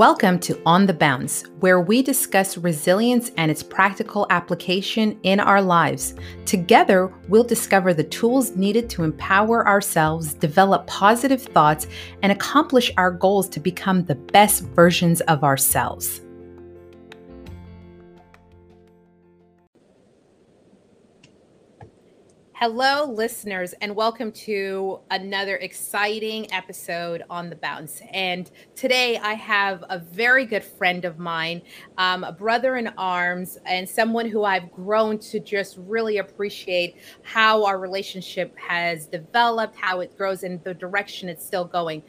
Welcome to On the Bounce, where we discuss resilience and its practical application in our lives. Together, we'll discover the tools needed to empower ourselves, develop positive thoughts, and accomplish our goals to become the best versions of ourselves. Hello, listeners, and welcome to another exciting episode on the bounce. And today I have a very good friend of mine, um, a brother in arms, and someone who I've grown to just really appreciate how our relationship has developed, how it grows, and the direction it's still going.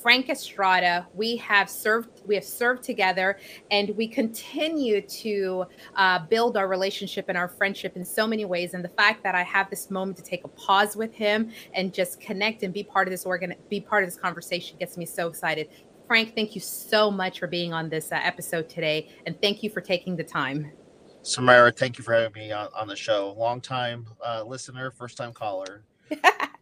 Frank Estrada, we have served we have served together, and we continue to uh, build our relationship and our friendship in so many ways. And the fact that I have this moment to take a pause with him and just connect and be part of this organ, be part of this conversation gets me so excited. Frank, thank you so much for being on this uh, episode today, and thank you for taking the time. Samara, thank you for having me on, on the show. Long time uh, listener, first time caller.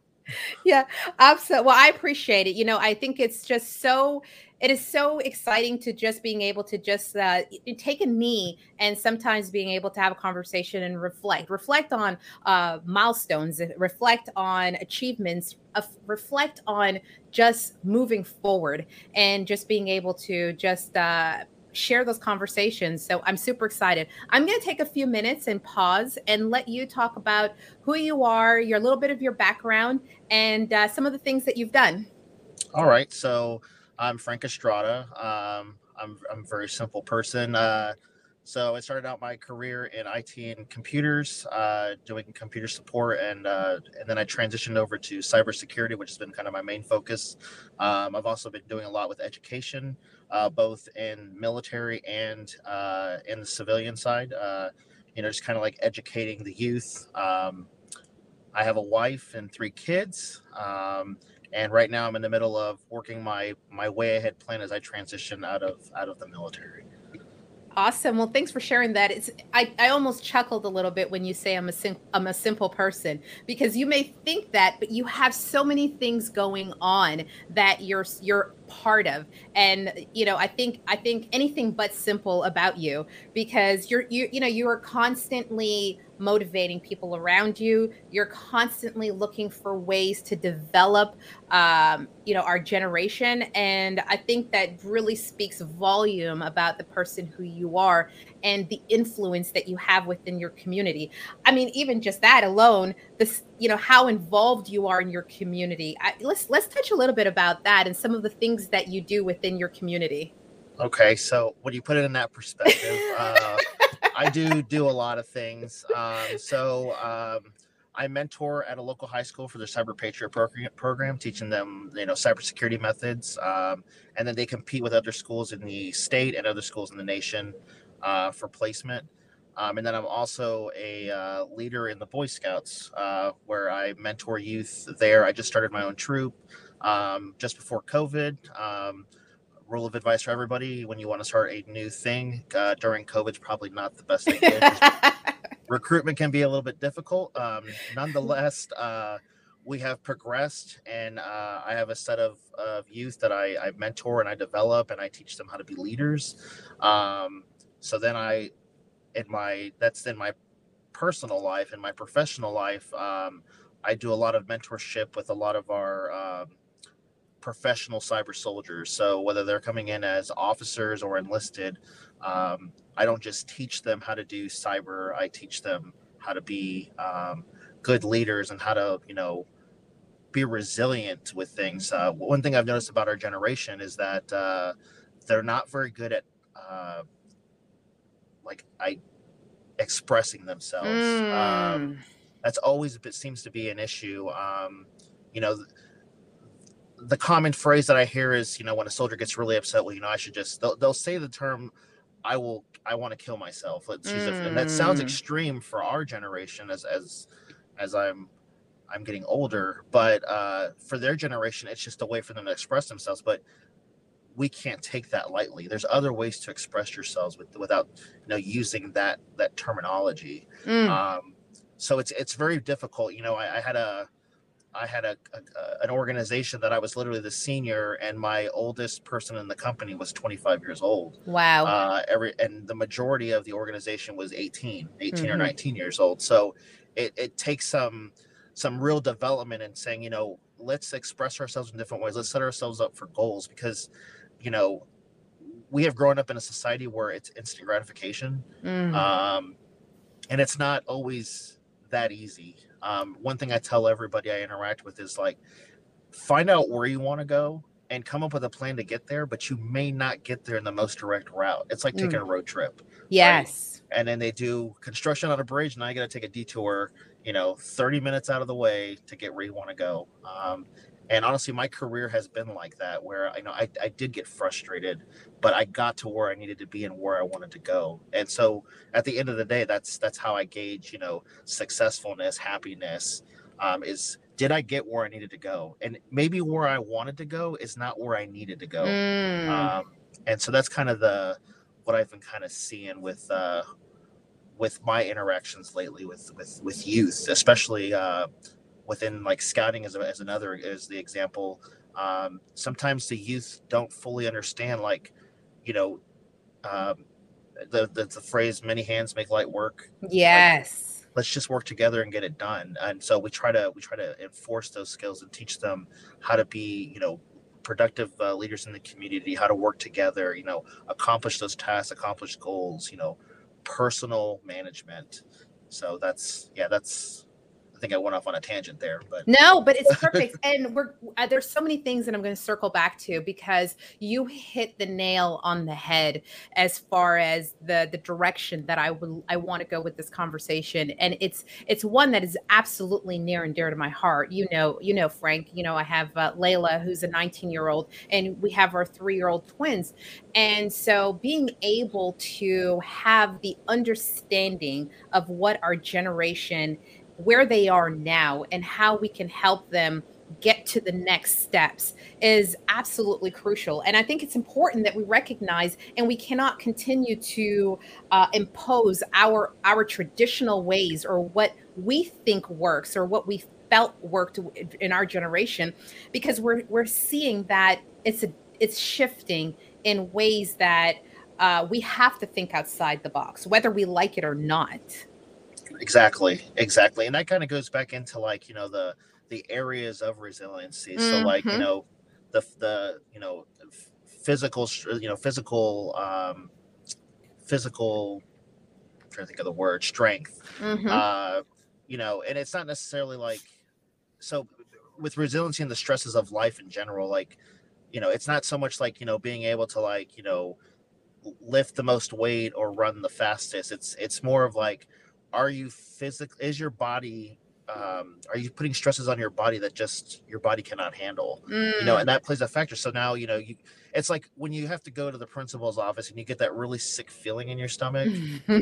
yeah, absolutely. Well, I appreciate it. You know, I think it's just so it is so exciting to just being able to just uh, take a knee and sometimes being able to have a conversation and reflect, reflect on uh, milestones, reflect on achievements, uh, reflect on just moving forward, and just being able to just uh, share those conversations. So I'm super excited. I'm going to take a few minutes and pause and let you talk about who you are, your little bit of your background, and uh, some of the things that you've done. All right. So I'm Frank Estrada. Um, I'm, I'm a very simple person. Uh, so I started out my career in IT and computers, uh, doing computer support, and uh, and then I transitioned over to cybersecurity, which has been kind of my main focus. Um, I've also been doing a lot with education, uh, both in military and uh, in the civilian side. Uh, you know, just kind of like educating the youth. Um, I have a wife and three kids. Um, and right now I'm in the middle of working my my way ahead plan as I transition out of out of the military. Awesome. Well, thanks for sharing that. It's I, I almost chuckled a little bit when you say I'm a sim, I'm a simple person because you may think that, but you have so many things going on that you're you're part of. And you know, I think I think anything but simple about you because you're you you know you are constantly motivating people around you. You're constantly looking for ways to develop, um, you know, our generation. And I think that really speaks volume about the person who you are and the influence that you have within your community. I mean, even just that alone, this, you know, how involved you are in your community. I, let's let's touch a little bit about that and some of the things that you do within your community. Okay, so when you put it in that perspective. Uh, I do do a lot of things. Um, so um, I mentor at a local high school for their Cyber Patriot program, teaching them you know cybersecurity methods, um, and then they compete with other schools in the state and other schools in the nation uh, for placement. Um, and then I'm also a uh, leader in the Boy Scouts, uh, where I mentor youth there. I just started my own troop um, just before COVID. Um, rule of advice for everybody when you want to start a new thing uh, during COVID is probably not the best idea. recruitment can be a little bit difficult. Um, nonetheless, uh, we have progressed, and uh, I have a set of, of youth that I, I, mentor and I develop, and I teach them how to be leaders. Um, so then I, in my that's in my personal life, in my professional life, um, I do a lot of mentorship with a lot of our um, professional cyber soldiers. So whether they're coming in as officers or enlisted, um, I don't just teach them how to do cyber. I teach them how to be um, good leaders and how to, you know, be resilient with things. Uh, one thing I've noticed about our generation is that uh, they're not very good at, uh, like, I expressing themselves. Mm. Um, that's always it seems to be an issue. Um, you know, the common phrase that I hear is, you know, when a soldier gets really upset, well, you know, I should just they'll, they'll say the term, "I will, I want to kill myself." Let's mm. and that sounds mm. extreme for our generation as as as I'm I'm getting older, but uh, for their generation, it's just a way for them to express themselves. But we can't take that lightly. There's other ways to express yourselves with, without you know using that that terminology. Mm. Um, so it's it's very difficult. You know, I, I had a I had a, a, an organization that I was literally the senior, and my oldest person in the company was 25 years old. Wow. Uh, every and the majority of the organization was 18, 18 mm-hmm. or 19 years old. So it, it takes some some real development in saying, you know, let's express ourselves in different ways. Let's set ourselves up for goals because, you know, we have grown up in a society where it's instant gratification, mm. um, and it's not always that easy. Um, one thing I tell everybody I interact with is like, find out where you want to go and come up with a plan to get there, but you may not get there in the most direct route. It's like taking mm. a road trip. Yes. Right? And then they do construction on a bridge. Now you got to take a detour, you know, 30 minutes out of the way to get where you want to go. Um, and honestly my career has been like that where i know I, I did get frustrated but i got to where i needed to be and where i wanted to go. And so at the end of the day that's that's how i gauge you know successfulness happiness um, is did i get where i needed to go? And maybe where i wanted to go is not where i needed to go. Mm. um, and so that's kind of the what i've been kind of seeing with uh with my interactions lately with with with youth especially uh within like scouting as, a, as another is the example. Um, sometimes the youth don't fully understand like you know um, the, the, the phrase many hands make light work. Yes. like, let's just work together and get it done. And so we try to we try to enforce those skills and teach them how to be you know productive uh, leaders in the community how to work together you know accomplish those tasks accomplish goals you know personal management. So that's yeah that's think I went off on a tangent there, but no, but it's perfect. and we're uh, there's so many things that I'm going to circle back to because you hit the nail on the head as far as the the direction that I would I want to go with this conversation, and it's it's one that is absolutely near and dear to my heart. You know, you know, Frank. You know, I have uh, Layla, who's a 19 year old, and we have our three year old twins, and so being able to have the understanding of what our generation where they are now and how we can help them get to the next steps is absolutely crucial. And I think it's important that we recognize and we cannot continue to uh, impose our our traditional ways or what we think works or what we felt worked in our generation because we're we're seeing that it's a it's shifting in ways that uh, we have to think outside the box, whether we like it or not. Exactly, exactly, and that kind of goes back into like you know the the areas of resiliency. Mm-hmm. So like you mm-hmm. know the the you know physical you know physical um physical I'm trying to think of the word strength mm-hmm. uh you know and it's not necessarily like so with resiliency and the stresses of life in general like you know it's not so much like you know being able to like you know lift the most weight or run the fastest it's it's more of like are you physically is your body um, are you putting stresses on your body that just your body cannot handle mm. you know and mm. that plays a factor so now you know you it's like when you have to go to the principal's office and you get that really sick feeling in your stomach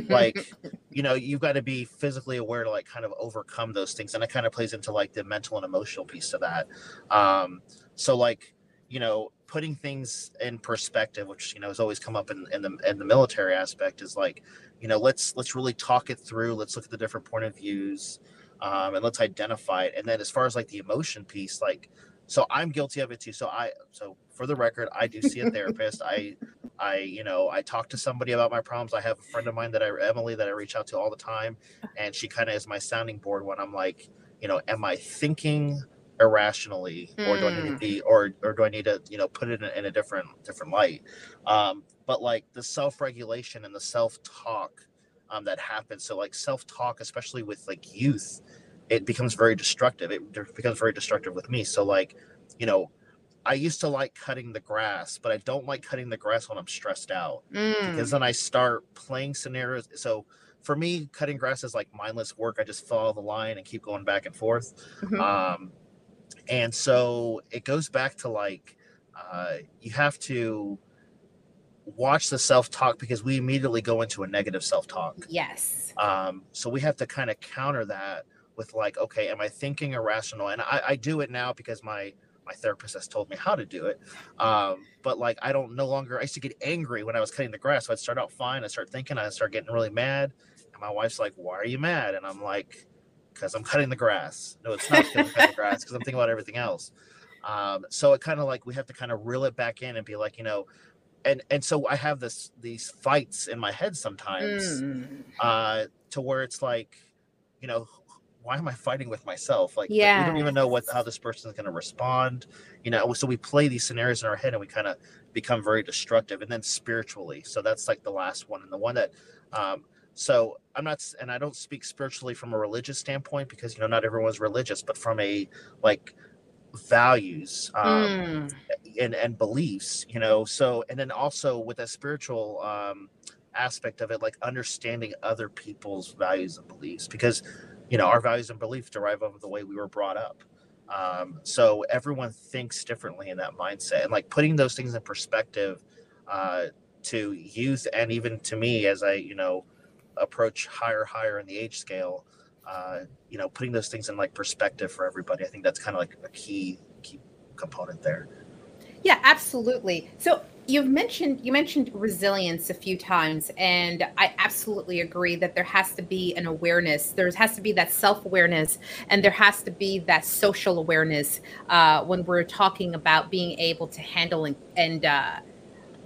like you know you've got to be physically aware to like kind of overcome those things and it kind of plays into like the mental and emotional piece of that um so like you know putting things in perspective which you know has always come up in, in the in the military aspect is like you know let's let's really talk it through. Let's look at the different point of views um, and let's identify it. And then as far as like the emotion piece like so i'm guilty of it too. So i so for the record i do see a therapist. I i you know i talk to somebody about my problems. I have a friend of mine that i emily that i reach out to all the time and she kind of is my sounding board when i'm like you know am i thinking irrationally or do i need to hmm. be or or do i need to you know put it in, in a different different light um but like the self-regulation and the self-talk um, that happens so like self-talk especially with like youth it becomes very destructive it becomes very destructive with me so like you know i used to like cutting the grass but i don't like cutting the grass when i'm stressed out mm. because then i start playing scenarios so for me cutting grass is like mindless work i just follow the line and keep going back and forth mm-hmm. um, and so it goes back to like uh, you have to watch the self talk because we immediately go into a negative self talk. Yes. Um, so we have to kind of counter that with like, okay, am I thinking irrational? And I, I do it now because my my therapist has told me how to do it. Um, but like I don't no longer I used to get angry when I was cutting the grass. So I'd start out fine. I start thinking, I start getting really mad. And my wife's like, Why are you mad? And I'm like, because I'm cutting the grass. No, it's not cutting the grass because I'm thinking about everything else. Um, so it kind of like we have to kind of reel it back in and be like, you know, and and so I have this these fights in my head sometimes mm. uh, to where it's like, you know, why am I fighting with myself? Like, yeah, we don't even know what how this person is going to respond. You know, so we play these scenarios in our head and we kind of become very destructive. And then spiritually, so that's like the last one and the one that. Um, so I'm not, and I don't speak spiritually from a religious standpoint because you know not everyone's religious, but from a like values um, mm. and and beliefs, you know. So and then also with that spiritual um, aspect of it, like understanding other people's values and beliefs because you know our values and beliefs derive of the way we were brought up um, so everyone thinks differently in that mindset and like putting those things in perspective uh, to youth and even to me as i you know approach higher higher in the age scale uh, you know putting those things in like perspective for everybody i think that's kind of like a key key component there. Yeah absolutely. So you've mentioned you mentioned resilience a few times and i absolutely agree that there has to be an awareness there has to be that self-awareness and there has to be that social awareness uh, when we're talking about being able to handle and, and uh,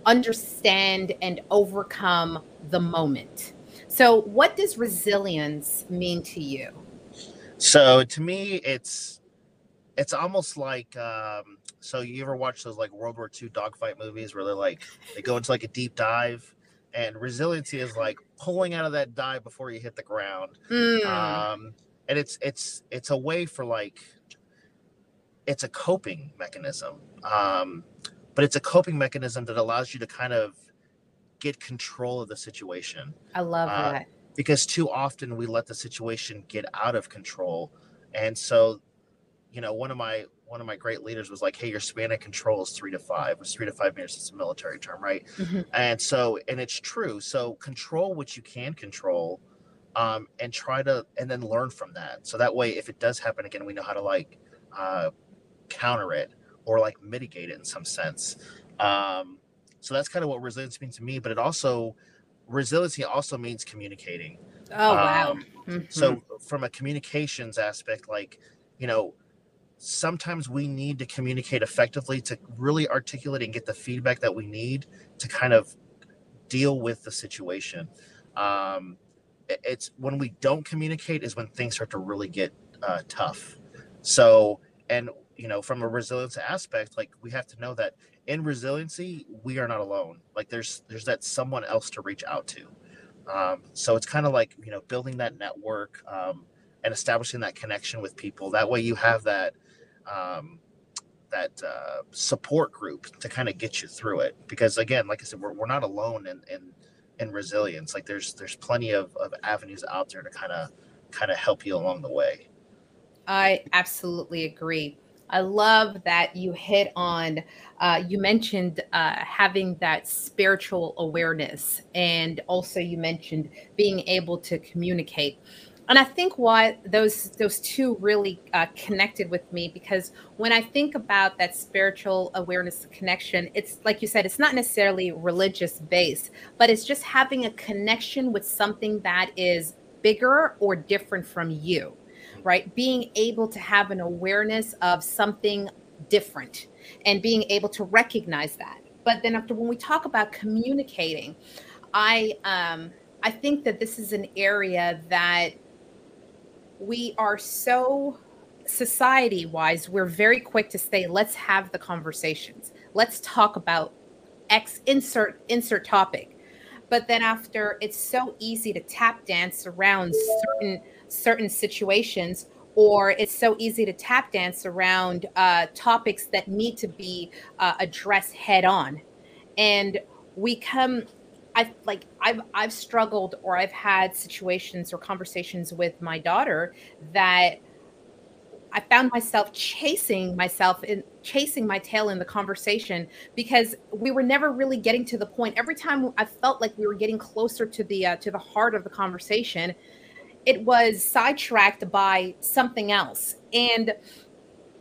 understand and overcome the moment so what does resilience mean to you so to me it's it's almost like um, so you ever watch those like World War II dogfight movies where they're like they go into like a deep dive, and resiliency is like pulling out of that dive before you hit the ground. Mm. Um, and it's it's it's a way for like it's a coping mechanism, um, but it's a coping mechanism that allows you to kind of get control of the situation. I love uh, that because too often we let the situation get out of control, and so you know, one of my one of my great leaders was like, "Hey, your span of control is three to five. It's three to five minutes. It's a military term, right?" Mm-hmm. And so, and it's true. So control what you can control, um, and try to, and then learn from that. So that way, if it does happen again, we know how to like uh, counter it or like mitigate it in some sense. Um, so that's kind of what resilience means to me. But it also resiliency also means communicating. Oh wow! Um, mm-hmm. So from a communications aspect, like you know sometimes we need to communicate effectively to really articulate and get the feedback that we need to kind of deal with the situation. Um, it's when we don't communicate is when things start to really get uh, tough. So, and you know, from a resilience aspect, like we have to know that in resiliency, we are not alone. Like there's there's that someone else to reach out to. Um, so it's kind of like you know building that network um, and establishing that connection with people. That way, you have that um, that uh, support group to kind of get you through it. Because again, like I said, we're, we're not alone in, in in resilience. Like there's there's plenty of, of avenues out there to kind of kind of help you along the way. I absolutely agree. I love that you hit on, uh, you mentioned uh, having that spiritual awareness, and also you mentioned being able to communicate. And I think why those those two really uh, connected with me because when I think about that spiritual awareness connection, it's like you said, it's not necessarily religious based, but it's just having a connection with something that is bigger or different from you, right? Being able to have an awareness of something different and being able to recognize that. But then after when we talk about communicating, I um, I think that this is an area that we are so society wise, we're very quick to say, let's have the conversations. Let's talk about X insert insert topic. But then after it's so easy to tap dance around certain certain situations or it's so easy to tap dance around uh, topics that need to be uh, addressed head on and we come I've like I've I've struggled or I've had situations or conversations with my daughter that I found myself chasing myself in chasing my tail in the conversation because we were never really getting to the point. Every time I felt like we were getting closer to the uh, to the heart of the conversation, it was sidetracked by something else. And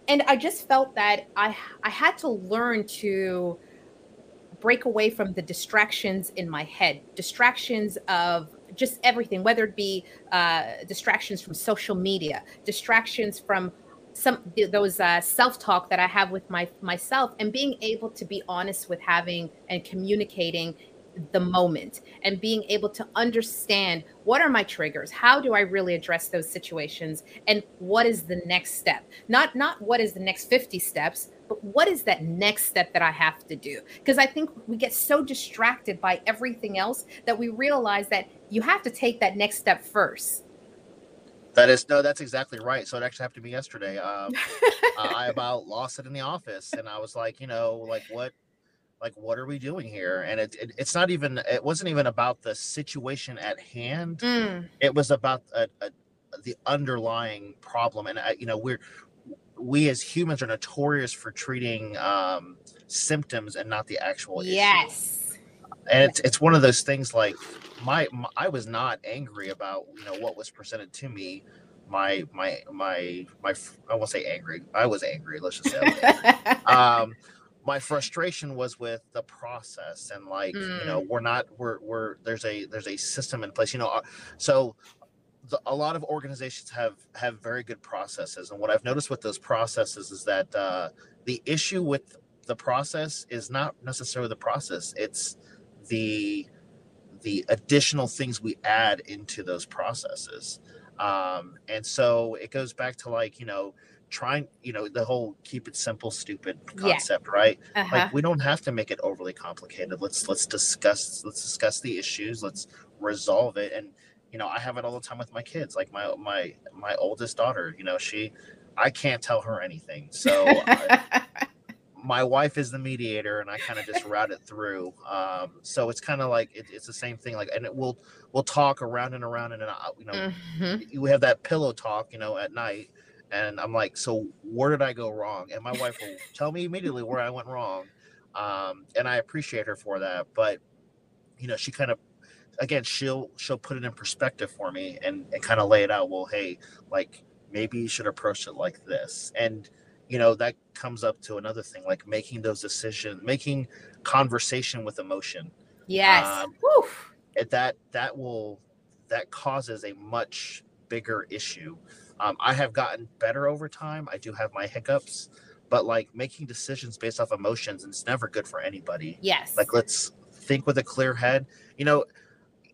and I just felt that I I had to learn to break away from the distractions in my head, distractions of just everything, whether it be uh, distractions from social media, distractions from some those uh, self-talk that I have with my myself, and being able to be honest with having and communicating the moment and being able to understand what are my triggers how do i really address those situations and what is the next step not not what is the next 50 steps but what is that next step that i have to do because i think we get so distracted by everything else that we realize that you have to take that next step first that is no, that's exactly right. So it actually happened to me yesterday. Um, I about lost it in the office, and I was like, you know, like what like what are we doing here? And it, it, it's not even it wasn't even about the situation at hand. Mm. it was about a, a, the underlying problem. And I, you know we're we as humans are notorious for treating um, symptoms and not the actual yes. Issue. and it's, it's one of those things like my, my i was not angry about you know what was presented to me. My my my my i won't say angry. I was angry let's just say um my frustration was with the process and like mm. you know mm. we're not we're we're there's a there's a system in place you know uh, so the, a lot of organizations have have very good processes and what i've noticed with those processes is that uh, the issue with the process is not necessarily the process it's the the additional things we add into those processes um, and so it goes back to like you know trying you know the whole keep it simple stupid concept yeah. right uh-huh. like we don't have to make it overly complicated. Let's let's discuss let's discuss the issues. Let's resolve it. And you know i have it all the time with my kids. Like my my my oldest daughter you know she i can't tell her anything. So I, my wife is the mediator and i kind of just route it through. Um, so it's kind of like it, it's the same thing. Like and it will we'll talk around and around and, you know mm-hmm. we have that pillow talk you know at night and I'm like, so where did I go wrong? And my wife will tell me immediately where I went wrong, um, and I appreciate her for that. But you know, she kind of again she'll she'll put it in perspective for me and, and kind of lay it out. Well, hey, like maybe you should approach it like this, and you know that comes up to another thing like making those decisions, making conversation with emotion. Yes, um, that that will that causes a much bigger issue um, I have gotten better over time. I do have my hiccups, but like making decisions based off emotions, and it's never good for anybody. Yes. Like let's think with a clear head. You know,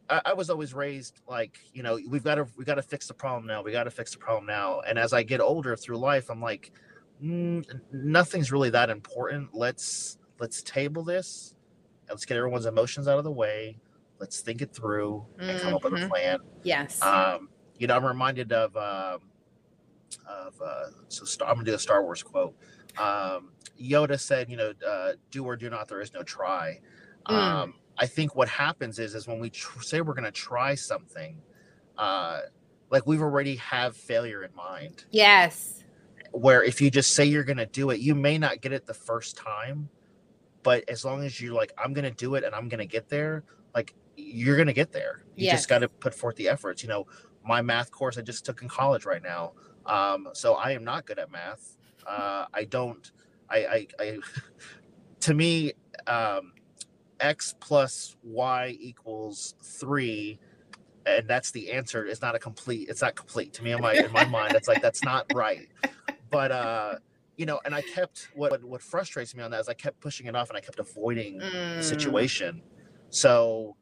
I, I was always raised like, you know, we've got to we got to fix the problem now. We got to fix the problem now. And as I get older through life, I'm like, mm, nothing's really that important. Let's let's table this. Let's get everyone's emotions out of the way. Let's think it through and mm-hmm. come up with a mm-hmm. plan. Yes. Um, you know, I'm reminded of um, of uh, so Star, I'm gonna do a Star Wars quote. Um, Yoda said, you know, uh, do or do not, there is no try. Mm. Um, I think what happens is is when we tr- say we're gonna try something, uh, like we've already have failure in mind. Yes. Where if you just say you're gonna do it, you may not get it the first time, but as long as you're like, I'm gonna do it and I'm gonna get there, like you're gonna get there. You yes. just got to put forth the efforts. You know, my math course I just took in college right now. Um, so I am not good at math. Uh, I don't. I, I, I to me, um, x plus y equals three, and that's the answer. It's not a complete. It's not complete to me in my in my mind. It's like that's not right. But uh, you know, and I kept what what frustrates me on that is I kept pushing it off and I kept avoiding mm. the situation. So,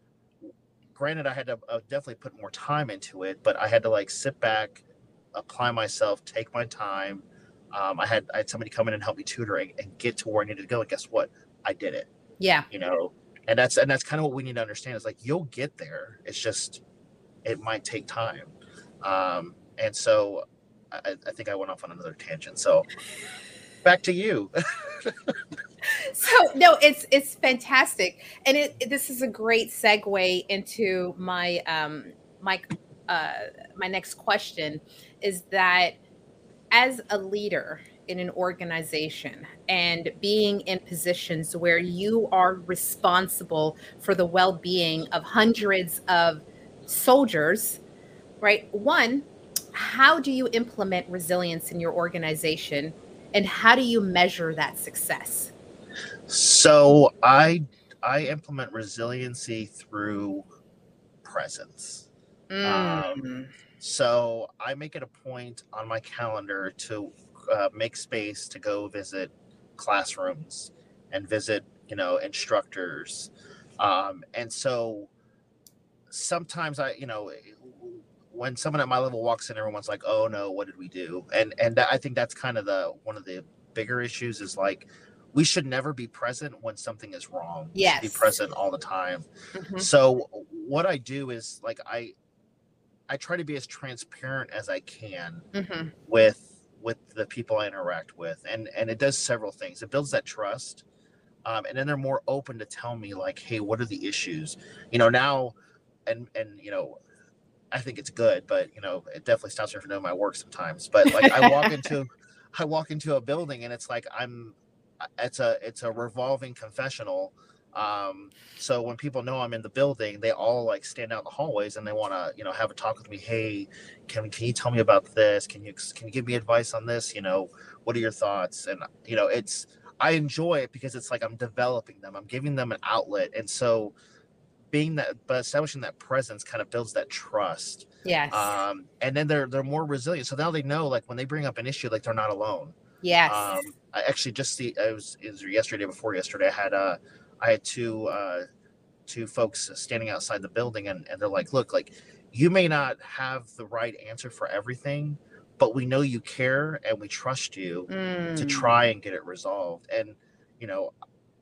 granted, I had to uh, definitely put more time into it, but I had to like sit back apply myself, take my time. Um, I had I had somebody come in and help me tutoring and get to where I needed to go. And guess what? I did it. Yeah. You know, and that's and that's kind of what we need to understand is like you'll get there. It's just it might take time. Um, and so I, I think I went off on another tangent. So back to you. so no, it's it's fantastic, and it, it, this is a great segue into my um my uh my next question is that as a leader in an organization and being in positions where you are responsible for the well being of hundreds of soldiers, right? One, how do you implement resilience in your organization and how do you measure that success? So I I implement resiliency through presence Um, Mm. so I make it a point on my calendar to uh, make space to go visit classrooms and visit, you know, instructors. Um, and so sometimes I, you know, when someone at my level walks in, everyone's like, "Oh no, what did we do?" And and I think that's kind of the one of the bigger issues is like we should never be present when something is wrong. Should be present all the time. Mhm. So what I do is like I I try to be as transparent as I can Mhm. with with the people I interact with, and and it does several things. It builds that trust, um, and then they're more open to tell me like, hey, what are the issues? You know now, and and you know. I think it's good, but you know, it definitely stops me from doing my work sometimes. But like, I walk into, I walk into a building, and it's like I'm, it's a it's a revolving confessional. Um, so when people know I'm in the building, they all like stand out in the hallways and they want to, you know, have a talk with me. Hey, can can you tell me about this? Can you can you give me advice on this? You know, what are your thoughts? And you know, it's I enjoy it because it's like I'm developing them. I'm giving them an outlet, and so being that, but establishing that presence kind of builds that trust. Yes. Um, and then they're they're more resilient. So now they know, like when they bring up an issue, like they're not alone. Yes. Um, I actually just see I was it was yesterday before yesterday. I had uh I had two uh two folks standing outside the building and, and they're like, look, like you may not have the right answer for everything, but we know you care and we trust you to Mm. try and get it resolved. And you know,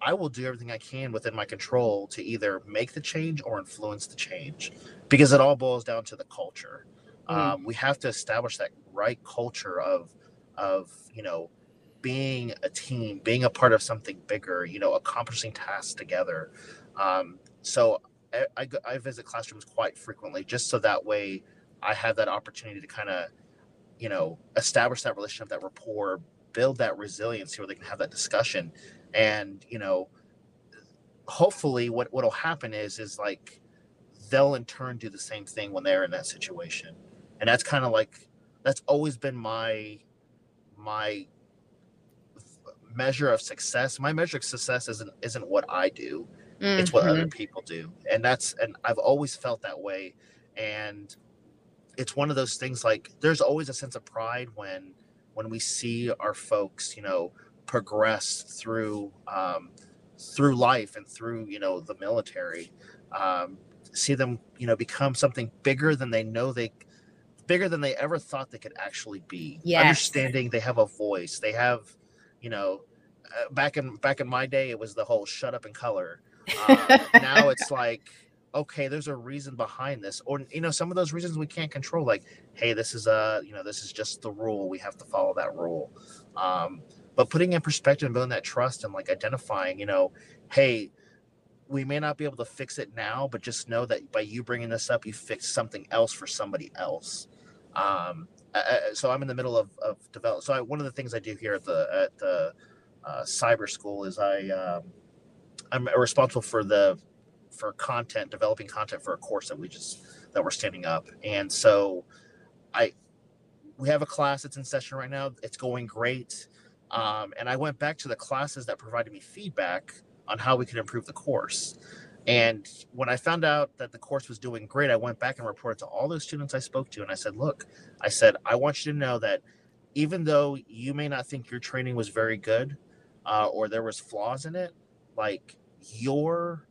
I will do everything I can within my control to either make the change or influence the change because it all boils down to the culture. Mm. Um, we have to establish that right culture of of you know being a team, being a part of something bigger, you know, accomplishing tasks together. Um, so I, I, I visit classrooms quite frequently just so that way I have that opportunity to kind of, you know, establish that relationship, that rapport, build that resiliency where they can have that discussion. And, you know, hopefully what, what'll happen is, is like, they'll in turn do the same thing when they're in that situation. And that's kind of like, that's always been my, my measure of success. My measure of success isn't, isn't what I do. It's what other people do. And that's and i've always felt that way. And it's one of those things like there's always a sense of pride when when we see our folks you know progress through um through life and through you know the military um see them you know become something bigger than they know they bigger than they ever thought they could actually be. Yes. understanding they have a voice. They have you know uh, back in back in my day it was the whole shut up and color. Uh, now it's like okay there's a reason behind this. Or you know some of those reasons we can't control like hey this is a you know this is just the rule. We have to follow that rule. Um, but putting in perspective and building that trust and like identifying you know hey we may not be able to fix it now but just know that by you bringing this up you fix something else for somebody else um, uh, uh, so i'm in the middle of, of develop so I, one of the things i do here at the at the uh, cyber school is i um, i'm responsible for the for content developing content for a course that we just that we're standing up. And so i we have a class that's in session right now. It's going great. Um, and i went back to the classes that provided me feedback on how we could improve the course and when i found out that the course was doing great i went back and reported to all those students i spoke to and i said look i said i want you to know that even though you may not think your training was very good uh, or there was flaws in it like your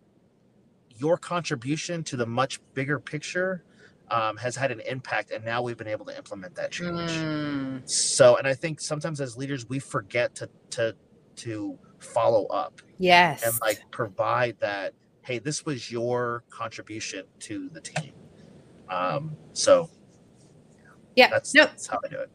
your contribution to the much bigger picture um, has had an impact and now we've been able to implement that change Mm. so and i think sometimes as leaders we forget to to to follow up Yes. and like provide that hey this was your contribution to the team. Um so yeah. that's no, that's how i do it.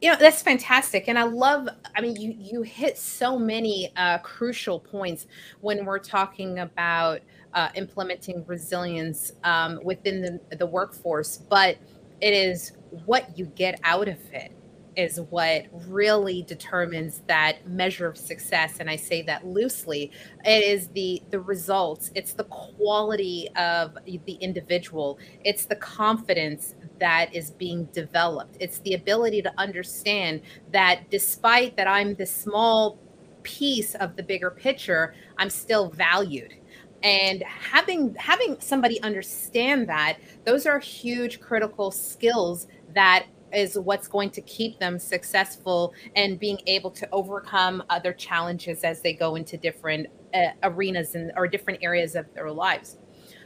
You know that's fantastic and i love i mean you you hit so many uh, crucial points when we're talking about uh, implementing resilience um, within the, the workforce but it is what you get out of it is what really determines that measure of success and i say that loosely. It is the the results. It's the quality of the individual. It's the confidence that is being developed. It's the ability to understand that despite that i'm the small piece of the bigger picture i'm still valued. And having having somebody understand that those are huge critical skills that is what's going to keep them successful and being able to overcome other challenges as they go into different uh, arenas and or different areas of their lives.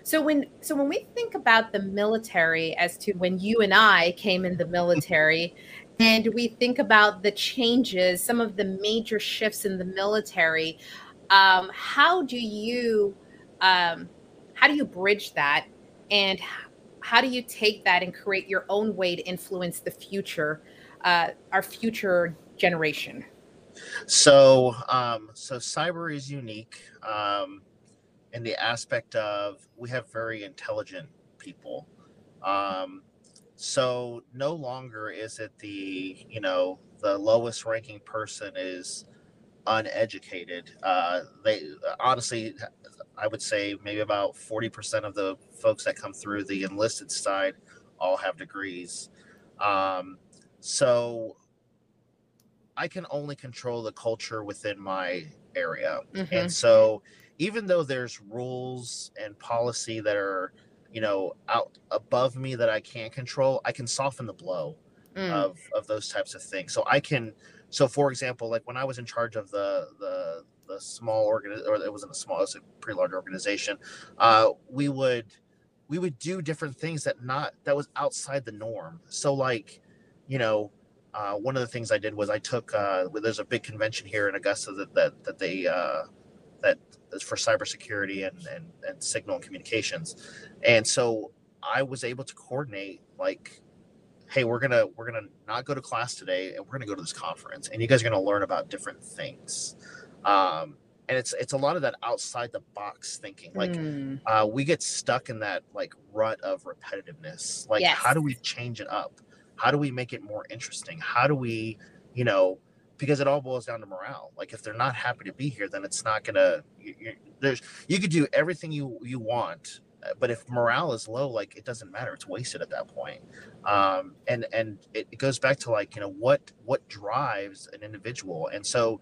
So when so when we think about the military as to when you and I came in the military and we think about the changes, some of the major shifts in the military, um, how do you um, how do you bridge that and how do you take that and create your own way to influence the future uh, our future generation? So um, so cyber is unique um, in the aspect of we have very intelligent people. Um, so no longer is it the you know the lowest ranking person is uneducated uh, they honestly I would say maybe about 40% of the folks that come through the enlisted side all have degrees. Um, so I can only control the culture within my area. Mm-hmm. And so even though there's rules and policy that are, you know, out above me that I can't control, I can soften the blow mm. of, of those types of things. So I can, so for example, like when I was in charge of the, the, the small organ or it wasn't a small, it was a pretty large organization. Uh, we would we would do different things that not that was outside the norm. So like, you know, uh, one of the things I did was I took uh, there's a big convention here in Augusta that that that they uh, that is for cybersecurity and, and and signal and communications, and so I was able to coordinate like hey we're gonna we're gonna not go to class today and we're gonna go to this conference and you guys are gonna learn about different things. Um, and it's it's a lot of that outside the box thinking like mm. uh, we get stuck in that like rut of repetitiveness. Like yes. how do we change it up? How do we make it more interesting? How do we you know because it all boils down to morale. Like if they're not happy to be here then it's not gonna you, you, there's you could do everything you you want but if morale is low like it doesn't matter it's wasted at that point um and and it, it goes back to like you know what what drives an individual and so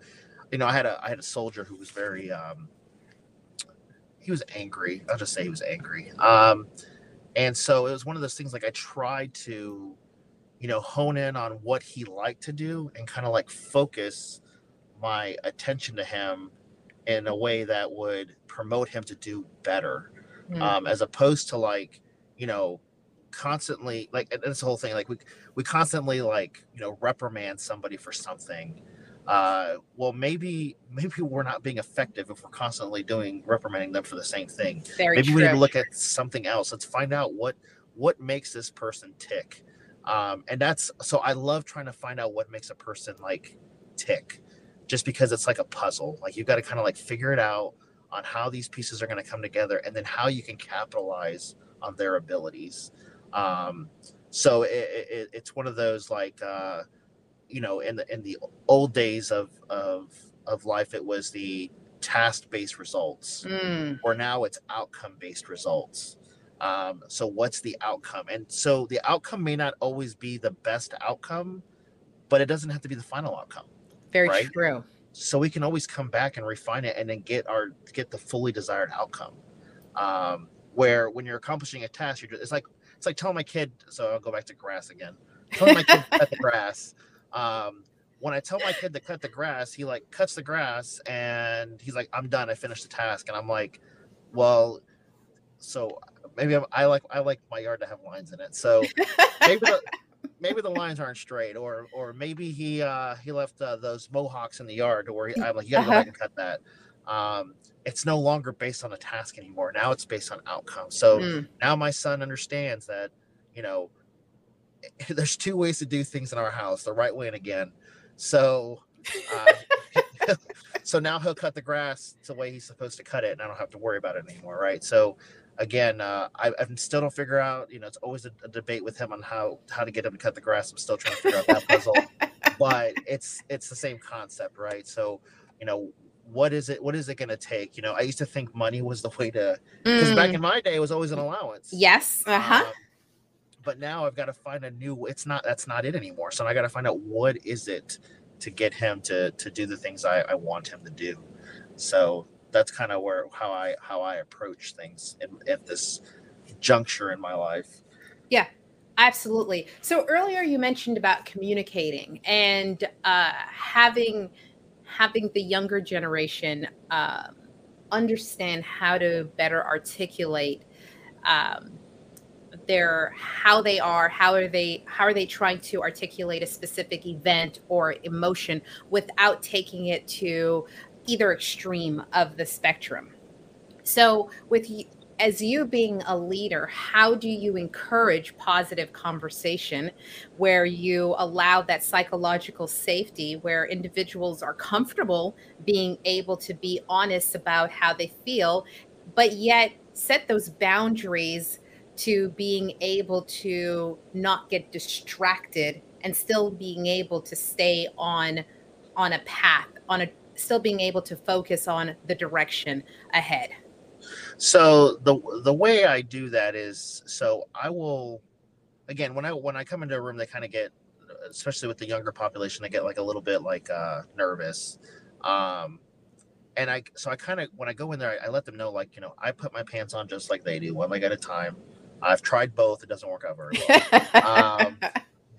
you know, I had a I had a soldier who was very um, he was angry. I'll just say he was angry. Um, and so it was one of those things like I tried to, you know, hone in on what he liked to do and kind of like focus my attention to him in a way that would promote him to do better, mm-hmm. um, as opposed to like, you know, constantly like and this whole thing like we we constantly like you know reprimand somebody for something uh, well, maybe maybe we're not being effective if we're constantly doing reprimanding them for the same thing. Very maybe true. we need to look at something else. Let's find out what what makes this person tick. Um, and that's so I love trying to find out what makes a person like tick, just because it's like a puzzle. Like you've got to kind of like figure it out on how these pieces are going to come together, and then how you can capitalize on their abilities. Um, so it, it, it's one of those like. Uh, you know in the in the old days of of of life it was the task based results mm. or now it's outcome based results um, so what's the outcome and so the outcome may not always be the best outcome but it doesn't have to be the final outcome very right? true so we can always come back and refine it and then get our get the fully desired outcome um, where when you're accomplishing a task you're just, it's like it's like telling my kid so i'll go back to grass again telling my kid to cut the grass um, when I tell my kid to cut the grass, he like cuts the grass and he's like, "I'm done. I finished the task." And I'm like, "Well, so maybe I'm, i like I like my yard to have lines in it. So maybe the maybe the lines aren't straight, or or maybe he uh, he left uh, those mohawks in the yard, or he, I'm like, you gotta go back and cut that." Um, it's no longer based on a task anymore. Now it's based on outcome. So mm. now my son understands that, you know, there's two ways to do things in our house the right way and again so uh, so now he'll cut the grass the way he's supposed to cut it and i don't have to worry about it anymore right so again uh, I, I still don't figure out you know it's always a, a, debate with him on how how to get him to cut the grass i'm still trying to figure out that puzzle but it's it's the same concept right so you know what is it what is it going to take you know i used to think money was the way to because mm. back in my day it was always an allowance yes uh-huh um, but now I've got to find a new. It's not that's not it anymore. So I got to find out what is it to get him to to do the things I, I want him to do. So that's kind of where how I how I approach things in, at this juncture in my life. Yeah, absolutely. So earlier you mentioned about communicating and uh, having having the younger generation um, understand how to better articulate um, their how they are how are they how are they trying to articulate a specific event or emotion without taking it to either extreme of the spectrum. So with as you being a leader how do you encourage positive conversation where you allow that psychological safety where individuals are comfortable being able to be honest about how they feel but yet set those boundaries to being able to not get distracted and still being able to stay on on a path on a still being able to focus on the direction ahead so the the way i do that is so i will again when i when i come into a room they kind of get especially with the younger population they get like a little bit like uh nervous um and i so i kind of when i go in there I, I let them know like you know i put my pants on just like they do one leg at a time I've tried both. It doesn't work out very well. um,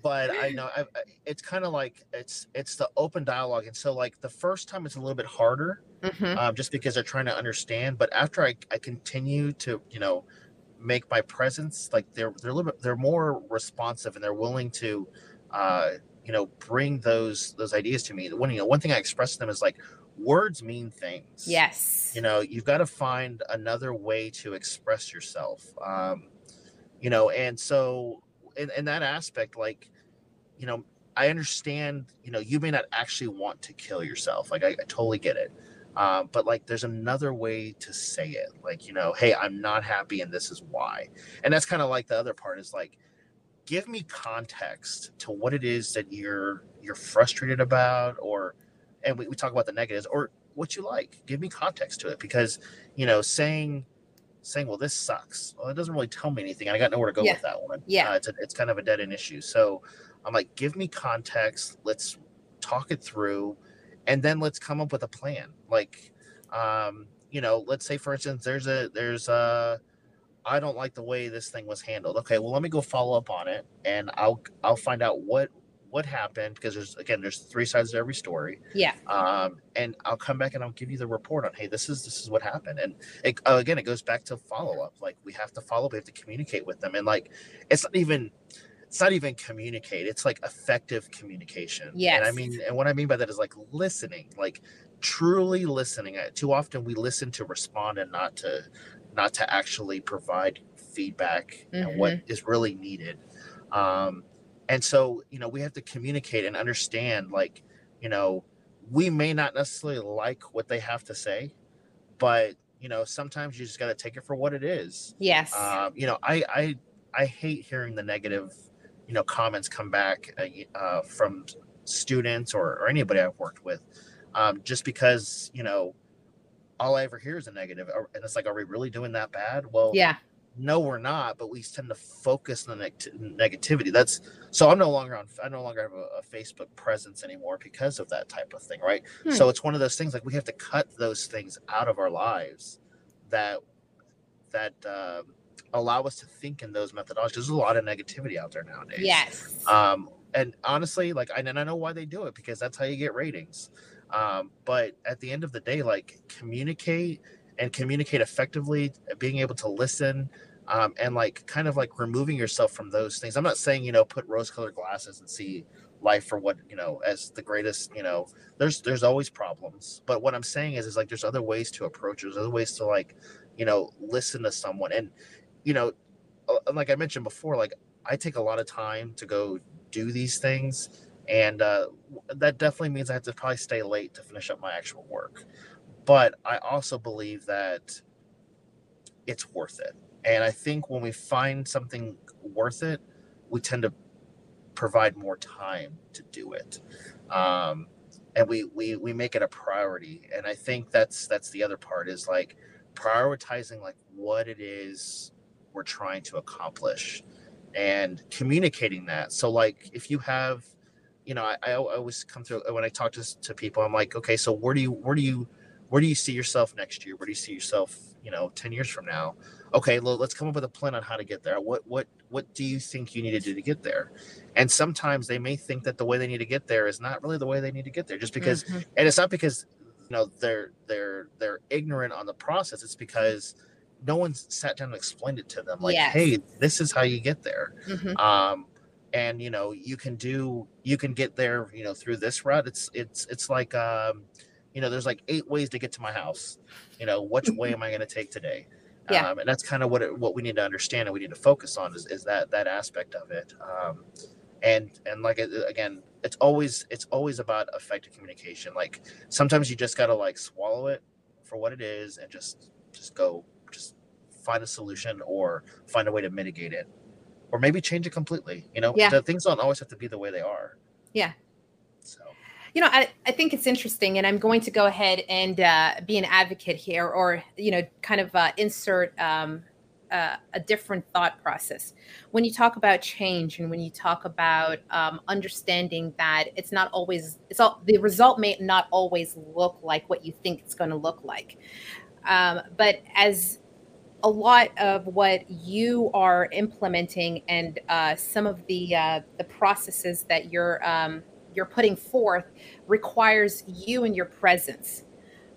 but I know I've, it's kind of like it's it's the open dialogue, and so like the first time it's a little bit harder, mm-hmm. um, just because they're trying to understand. But after I, I continue to you know make my presence like they're they're a little bit they're more responsive and they're willing to uh, you know bring those those ideas to me. One you know one thing I express to them is like words mean things. Yes. You know you've got to find another way to express yourself. Um, you know and so in, in that aspect like you know i understand you know you may not actually want to kill yourself. Like i, I totally get it. Um, but like there's another way to say it. Like you know hey i'm not happy and this is why. And that's kind of like the other part is like give me context to what it is that you're you're frustrated about or and we, we talk about the negatives or what you like. Give me context to it because you know saying saying, "Well, this sucks." Well, it doesn't really tell me anything. I got nowhere to go yeah. with that one. Yeah, uh, it's a, it's kind of a dead end issue. So I'm like, give me context. Let's talk it through, and then let's come up with a plan. Like, um, you know, let's say for instance, there's a there's a I don't like the way this thing was handled. Okay, well, let me go follow up on it, and I'll I'll find out what what happened because there's again there's three sides to every story. Yeah. Um and i'll come back and i'll give you the report on hey this is this is what happened. And it, uh, again it goes back to follow up like we have to follow up we have to communicate with them. And like it's not even it's not even communicate it's like effective communication. Yeah and i mean and what i mean by that is like listening like truly listening. Too often we listen to respond and not to not to actually provide feedback mm-hmm. and what mm-hmm. really needed. Um and so you know we have to communicate and understand like you know we may not necessarily like what they have to say but you know sometimes you just got to take it for what it is. Yes. Um, you know i i i hate hearing the negative you know comments come back uh, uh, from students or, or anybody i've worked with um, just because you know all i ever hear is a negative and it's like are we really doing that bad? Well yeah no we're not but we tend to focus on the negativity. That's so i'm no longer on i no longer have a, a facebook presence anymore because of that type of thing right? Hmm. so it's one of those things like we have to cut those things out of our lives that that um, allow us to think in those methodologies. There's a lot of negativity out there nowadays. Yes. Um and honestly like I, and i know why they do it because that's how you get ratings. Um but at the end of the day like communicate and communicate effectively being able to listen um, and like kind of like removing yourself from those things. I'm not saying you know put rose-colored glasses and see life for what you know as the greatest. You know, there's there's always problems, but what I'm saying is is like there's other ways to approach. It. there's other ways to like you know listen to someone, and you know, uh, like I mentioned before, like I take a lot of time to go do these things. And uh, that definitely means I have to probably stay late to finish up my actual work. But I also believe that it's worth it and I think when we find something worth it, we tend to provide more time to do it. Um, and we, we we make it a priority. And I think that's that's the other part is like prioritizing like what it is we're trying to accomplish and communicating that. So like if you have you know, I, I always come through when I talk to, to people, I'm like, okay, so where do you, where do you, where do you see yourself next year? Where do you see yourself, you know, 10 years from now? Okay, well, let's come up with a plan on how to get there. What what what do you think you need to do to get there? And sometimes they may think that the way they need to get there is not really the way they need to get there, just because mm-hmm. and it's not because you know they're they're they're ignorant on the process. It's because no one's sat down and explained it to them like yes. hey this is how you get there mm-hmm. um and you know you can do you can get there you know through this route it's it's it's like um you know there's like eight ways to get to my house you know which way am i going to take today yeah. Um, and that's kind of what it, what we need to understand and we need to focus on is, is that that aspect of it. Um and and like again it's always it's always about effective communication. Like sometimes you just got to like swallow it for what it is and just just go just find a solution or find a way to mitigate it. Or maybe change it completely you know? Yeah. things don't always have to be the way they are. Yeah you know I, I think it's interesting and i'm going to go ahead and uh, be an advocate here or you know kind of uh, insert um, uh, a different thought process. When you talk about change and when you talk about um, understanding that it's not always it's all the result may not always look like what you think it's going to look like. Um, but as a lot of what you are implementing and uh, some of the uh, the processes that you're um, you're putting forth requires you and your presence,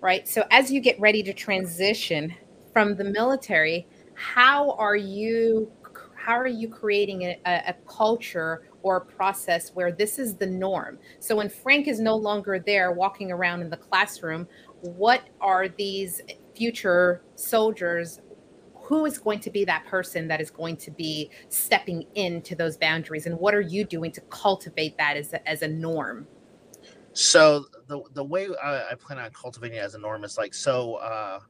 right? So as you get ready to transition from the military, how are you how are you creating a, a culture or a process where this is the norm? So when Frank is no longer there walking around in the classroom, what are these future soldiers who is going to be that person that is going to be stepping into those boundaries and what are you doing to cultivate that as a, as a norm so the, the way I, I plan on cultivating it as a norm is like so uh,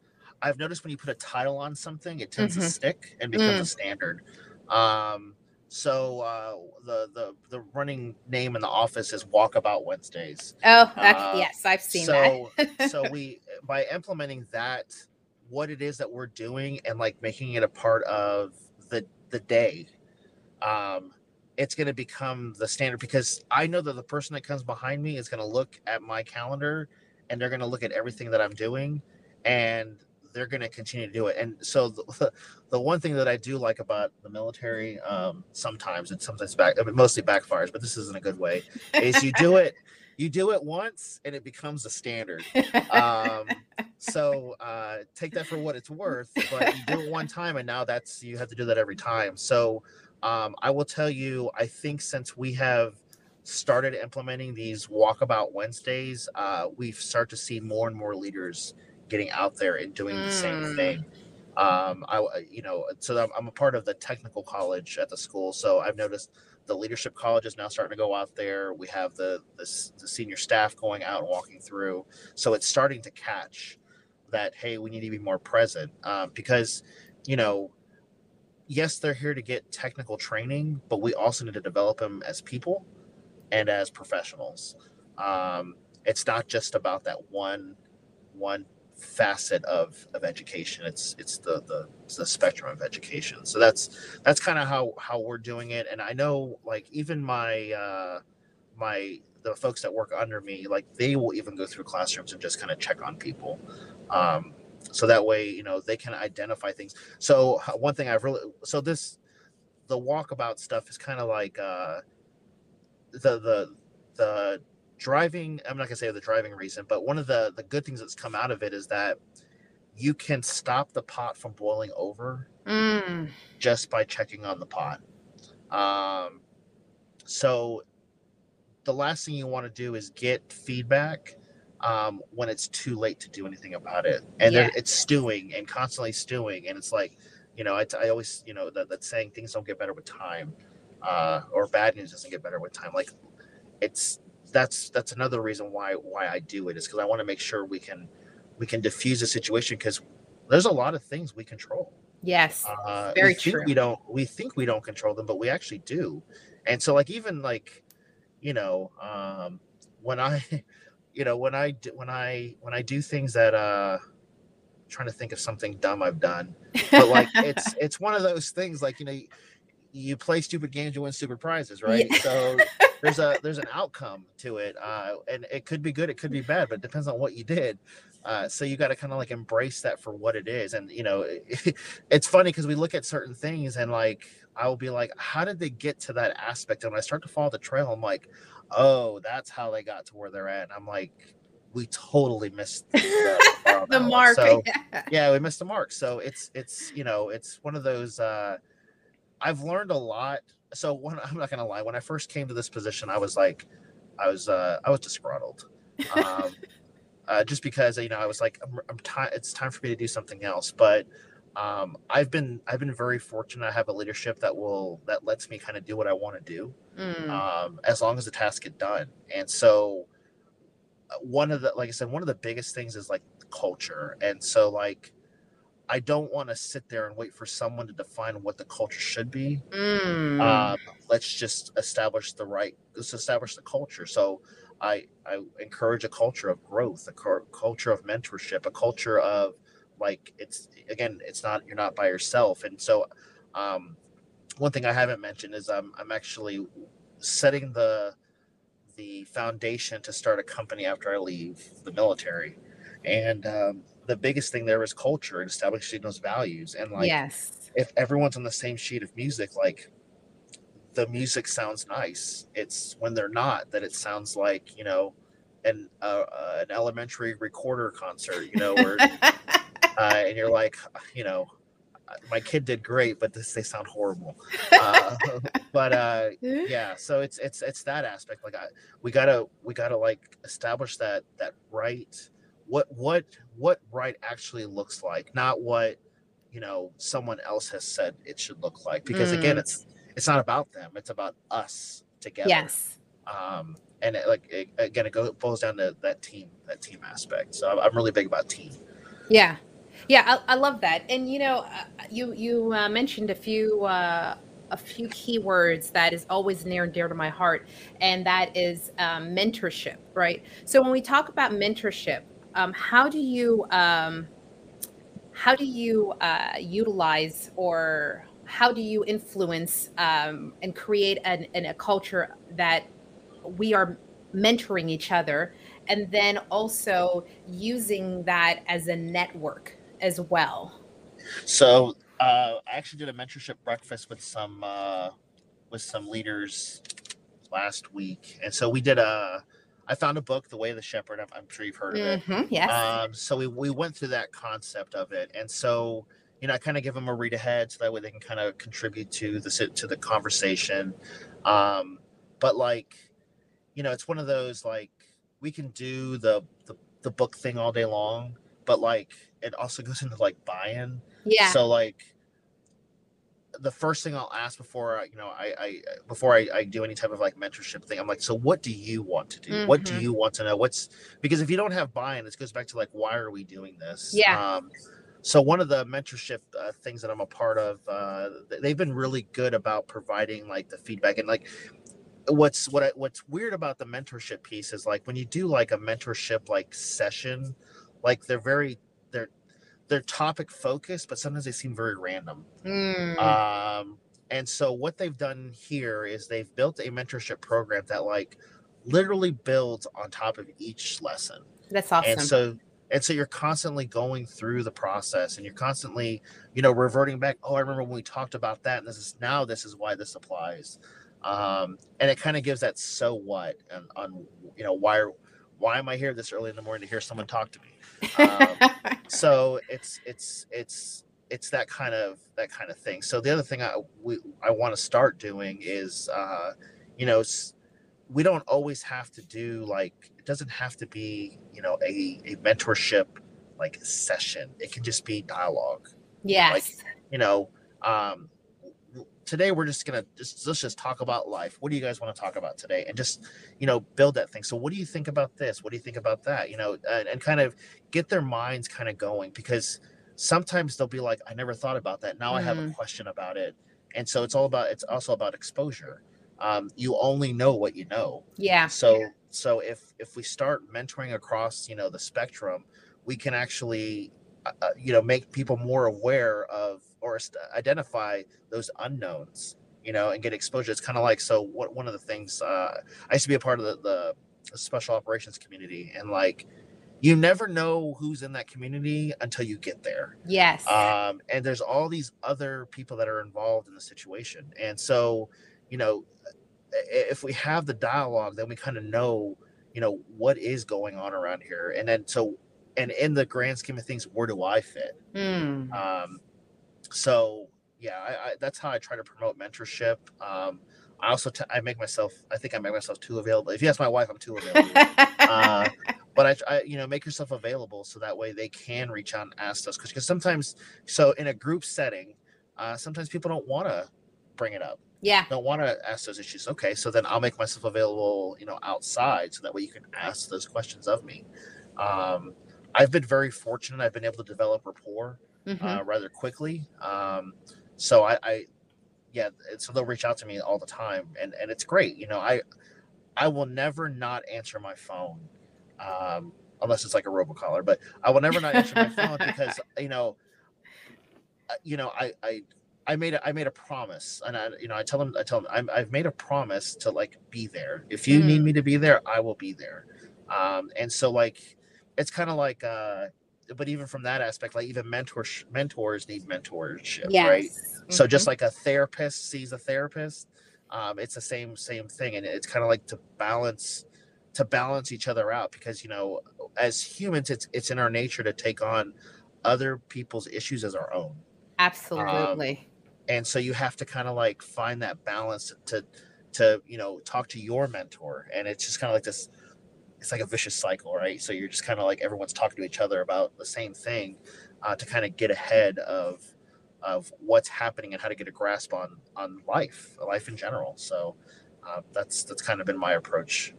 i've noticed when you put a title on something it tends mm-hmm. to stick and becomes mm. a standard um, so uh, the the the running name in the office is Walkabout Wednesdays. Oh, uh, yes, I've seen so, that. so we by implementing that, what it is that we're doing and like making it a part of the the day, um, it's going to become the standard because I know that the person that comes behind me is going to look at my calendar and they're going to look at everything that I'm doing and they're going to continue to do it. And so the, the one thing that I do like about the military, um, sometimes it sometimes back, I mean, mostly backfires, but this isn't a good way, is you do it, you do it once and it becomes a standard. Um, so uh, take that for what it's worth, but you do it one time and now that's, you have to do that every time. So um, I will tell you, I think since we have started implementing these walkabout Wednesdays, uh, we start to see more and more leaders getting out there and doing mm. the same mm. thing. Um, I, you know, so I'm, I'm, a part of the technical college at the school. So I've noticed the leadership college is now starting to go out there. We have the, the, the senior staff going out and walking through. So it's starting to catch that, hey, we need to be more present um, because, you know, yes, they're here to get technical training, but we also need to develop them as people and as professionals. Um, it's not just about that one one facet of of education. It's it's the the, the spectrum of education. So that's that's kind of how how we're doing it. And I know like even my uh, my the folks that work under me, like they will even go through classrooms and just kind of check on people. Um, so that way, you know, they can identify things. So one thing I've really so this the walkabout stuff is kind of like uh, the the the driving i'm not going to say the driving reason but one of the the good things that's come out of it is that you can stop the pot from boiling over mm. just by checking on the pot. Um, so the last thing you want to do is get feedback um, when it's too late to do anything about it. And it's stewing and constantly stewing and it's like you know i, I always you know that, that saying things don't get better with time uh, or bad news doesn't get better with time. Like it's that's that's another reason why why I do it is because I want to make sure we can we can diffuse the situation because there's a lot of things we control. Yes, uh, very we true. we don't we think we don't control them, but we actually do. And so, like even like you know, um, when I, you know, when I when I when I do things that uh, I'm trying to think of something dumb I've done, but like it's it's one of those things like you know you play stupid games, you win stupid prizes, right? Yeah. So there's a there's an outcome to it uh and it could be good it could be bad but it depends on what you did uh so you got to kind of like embrace that for what it is and you know it, it's funny because we look at certain things and like i will be like how did they get to that aspect and when i start to follow the trail i'm like oh that's how they got to where they're at and i'm like we totally missed the, the mark so, yeah. yeah we missed the mark so it's it's you know it's one of those uh i've learned a lot so when i'm not gonna lie when i first came to this position i was like i was uh i was disgruntled. Um uh, just because you know i was like i'm, I'm time it's time for me to do something else. But um i've been i've been very fortunate. I have a leadership that will that lets me kind of do what i want to do mm. um as long as the tasks get done. And so uh, one of the like i said one of the biggest things is like culture. And so like I don't want to sit there and wait for someone to define what the culture should be. Mm. Um, let's just establish the right. Let's establish the culture. So I I encourage a culture of growth, a culture of mentorship, a culture of like it's again, it's not you're not by yourself. And so, um, one thing I haven't mentioned is I'm I'm actually setting the the foundation to start a company after I leave the military, and um, the biggest thing there is culture and establishing those values and like yes. if everyone's on the same sheet of music like the music sounds nice. It's when they're not that it sounds like you know an uh, uh, an elementary recorder concert you know where uh, and you're like you know my kid did great but this they sound horrible. Uh, but uh yeah so it's it's it's that aspect like I, we gotta we gotta like establish that that right what what what right actually looks like, not what you know someone else has said it should look like. Because mm. again, it's it's not about them; it's about us together. Yes. Um, and it, like it, again, it goes boils down to that team, that team aspect. So I'm, I'm really big about team. Yeah, yeah, I, I, love that. And you know, uh, you you uh, mentioned a few. Uh, a few keywords that is always near and dear to my heart, and that is um, mentorship, right? So when we talk about mentorship, um, how do you um, how do you uh, utilize or how do you influence um, and create an, an, a culture that we are mentoring each other and then also using that as a network as well? So uh, i actually did a mentorship breakfast with some uh, with some leaders last week. And so we did a I found a book, The Way of the Shepherd. I'm, I'm sure you've heard of it. Mm-hmm, yes. Um, so we, we went through that concept of it, and so you know I kind of give them a read ahead so that way they can kind of contribute to the to the conversation. Um, but like, you know, it's one of those like we can do the the, the book thing all day long, but like it also goes into like buy-in. Yeah. So like the first thing I'll ask before I, you know, I, I before I, I, do any type of like mentorship thing, I'm like, so what do you want to do? Mm-hmm. What do mm-hmm. you want to know? What's because if you don't have buy-in, this goes back to like, why are we doing this? Yeah. Um, so one of the mentorship uh, things that I'm a part of, uh, they've been really good about providing like the feedback and like what's what I, what's weird about the mentorship piece is like when you do like a mentorship like session, like they're very they're they're topic focused, but sometimes they seem very random. Mm. Um, and so what they've done here is they've built a mentorship program that like literally builds on top of each lesson. That's awesome. And so and so you're constantly going through the process and you're constantly, you know, reverting back. Oh, I remember when we talked about that, and this is now this is why this applies. Um, and it kind of gives that so what and on you know why why am I here this early in the morning to hear someone talk to me? Um, so it's it's it's it's that kind of that kind of thing. So the other thing I we, I want to start doing is, uh, you know, we don't always have to do like it doesn't have to be you know a a mentorship like session. It can just be dialogue. Yes. Like, you know, um, today we're just gonna just let's just talk about life. What do you guys want to talk about today? And just you know build that thing. So what do you think about this? What do you think about that? You know, and, and kind of get their minds kind of going because sometimes they'll be like, I never thought about that. Now mm. I have a mm-hmm. question about it. And so it's all about it's also about exposure. Um, you only know what you know. Yeah. So so if if we start mentoring across you know the spectrum, we can actually uh, uh you know make people more aware of or identify those unknowns you know, and get exposure. It's kind of like so. What one of the things uh, I used to be a part of the, the special operations community, and like you never know who's in that community until you get there. Yes. Um, and there's all these other people that are involved in the situation, and so you know, if we have the dialogue, then we kind of know, you know, what is going on around here, and then so, and in the grand scheme of things, where do I fit? Mm. Um, so yeah, I, I, that's how I try to promote mentorship. Um, I also t- I make myself I think I make myself too available. If you ask my wife, I'm too available. uh, but I, I, you know make yourself available so that way they can reach out and ask us because sometimes so in a group setting, uh, sometimes people don't want to bring it up. Yeah. Don't want to ask those issues. Okay, so then I'll make myself available, you know, outside so that way you can ask those questions of me. Um, I've been very fortunate. I've been able to develop rapport mm-hmm. uh, rather quickly. Um, so I, I, yeah, so they'll reach out to me all the time, and and it's great. You know, I I will never not answer my phone. Um, unless it's like a robocaller, but I will never not answer my phone because you know, uh, you know, I, I, I made a, I made a promise, and I, you know, I tell them, I tell them, I'm, I've made a promise to like be there. If you mm. need me to be there, I will be there. Um, and so like, it's kind of like, uh, but even from that aspect, like even mentors mentors need mentorship, yes. right? Mm-hmm. So just like a therapist sees a therapist, um, it's the same same thing, and it's kind of like to balance to balance each other out because you know as humans, it's it's in our nature to take on other people's issues as our own. Absolutely. Um, and so you have to kind of like find that balance to to you know talk to your mentor, and it's just kind of like this it's like a vicious cycle, right? So you're just kind of like everyone's talking to each other about the same thing uh, to kind of get ahead of of what's happening and how to get a grasp on on life, life in general. So uh, that's that's kind of been my approach.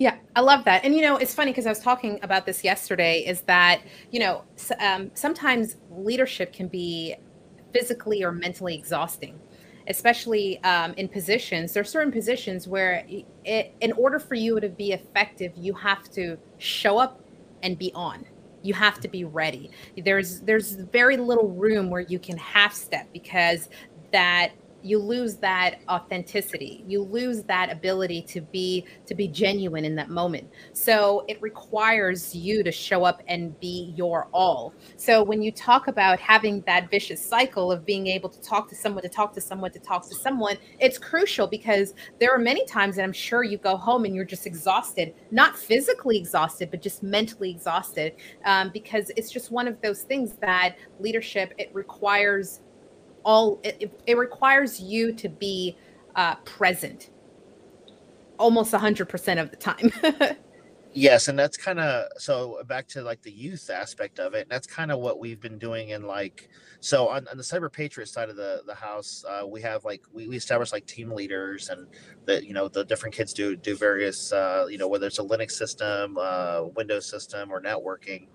Yeah, I love that. And you know, it's funny because I was talking about this yesterday. Is that you know um, sometimes leadership can be physically or mentally exhausting especially um, in positions. There are certain positions where, it, in order for you to be effective, you have to show up and be on. You have to be ready. There's there's very little room where you can half step because that you lose that authenticity. You lose that ability to be to be genuine in that moment. So it requires you to show up and be your all. So when you talk about having that vicious cycle of being able to talk to someone to talk to someone to talk to someone it's crucial because there are many times that i'm sure you go home and you're just exhausted. Not physically exhausted but just mentally exhausted um, because it's just one of those things that leadership it requires all it, it requires you to be uh, present almost 100% of the time. Yes and that's kind of so back to like the youth aspect of it that's kind of what we've been doing in like so on, on the cyber patriot side of the the house uh, we have like we, we establish like team leaders and the you know the different kids do do various uh, you know whether it's a linux system uh, windows system or networking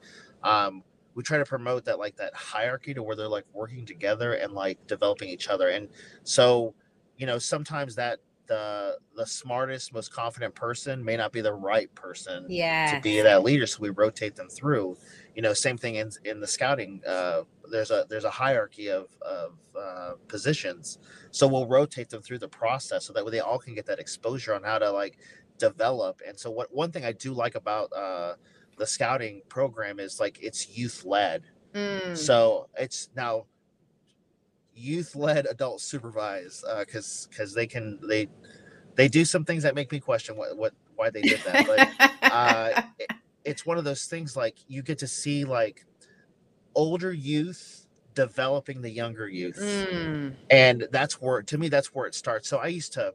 um, we try to promote that like that hierarchy to where they're like working together and like developing each other. And so you know sometimes that the the smartest most confident person may not be the right person yeah to be that leader so we rotate them through. You know same thing in in the scouting uh there's a there's a hierarchy of of uh, positions. So we'll rotate them through the process so that way they all can get that exposure on how to like develop. And so what one thing i do like about uh the scouting program is like it's youth led. Mm. So it's now youth led adult supervised because uh, because they can they they do some things that make me question what what why they did that but uh, it, it's one of those things like you get to see like older youth developing the younger youth mm. and that's where to me that's where it starts so i used to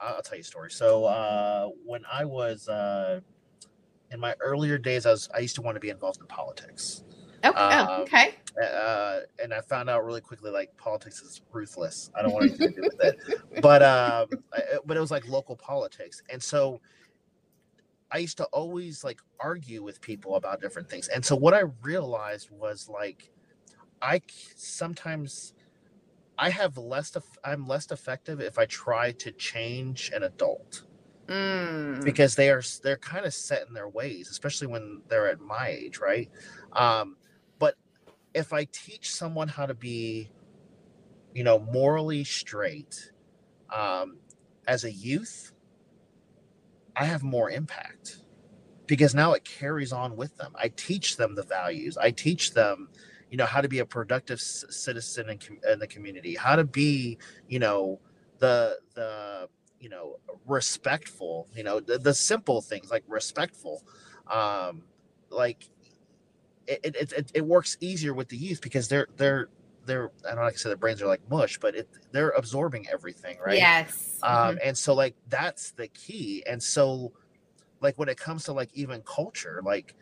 i'll tell you a story so uh, when i was uh, in my earlier days, I was I used to want to be involved in politics. Okay. Oh, um, oh, okay. Uh, and I found out really quickly like politics is ruthless. I don't want anything to do with it. But um, I, but it was like local politics, and so I used to always like argue with people about different things. And so what I realized was like I sometimes I have less. I'm less effective if I try to change an adult. Mm. because they are they're kind of set in their ways, especially when they're at my age, right? Um, but if I teach someone how to be you know, morally straight, um, as a youth, I have more impact because now it carries on with them. I teach them the values. I teach them, you know, how to be a productive citizen in, com- in the community, how to be, you know, the the you know respectful, you know, the, the simple things like respectful, um, like it, it, it, it works easier with the youth because they're they're they're I don't like to say their brains are like mush, but it, they're absorbing everything, right? Yes. Um, mm-hmm. and so like that's the key. And so like when it comes to like even culture, like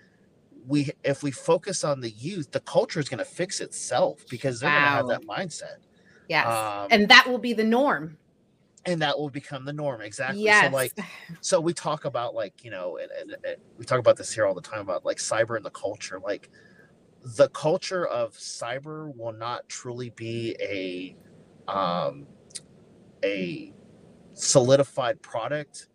we if we focus on the youth, the culture is going to fix itself because they're wow. going to have that mindset. Yes. Um, and that will be the norm. And that will become the norm. Exactly. Yes. So like, so we talk about like, you know, and, and, and we talk about this here all the time about like cyber and the culture. Like the culture of cyber will not truly be a, um, a solidified product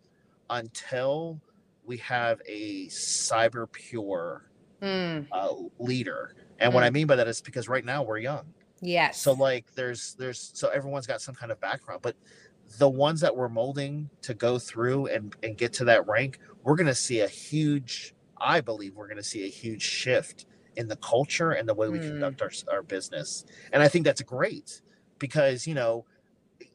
until we have a cyber pure mm. uh, leader. And mm. what I hmm. mean by that is because right now we're young. Yes. So like there's there's so everyone's got some kind of background, but the ones that we're molding to go through and, and get to that rank, we're gonna see a huge I believe we're gonna see a huge shift in the culture and the way we mm. conduct our, our business. And I think that's great because you know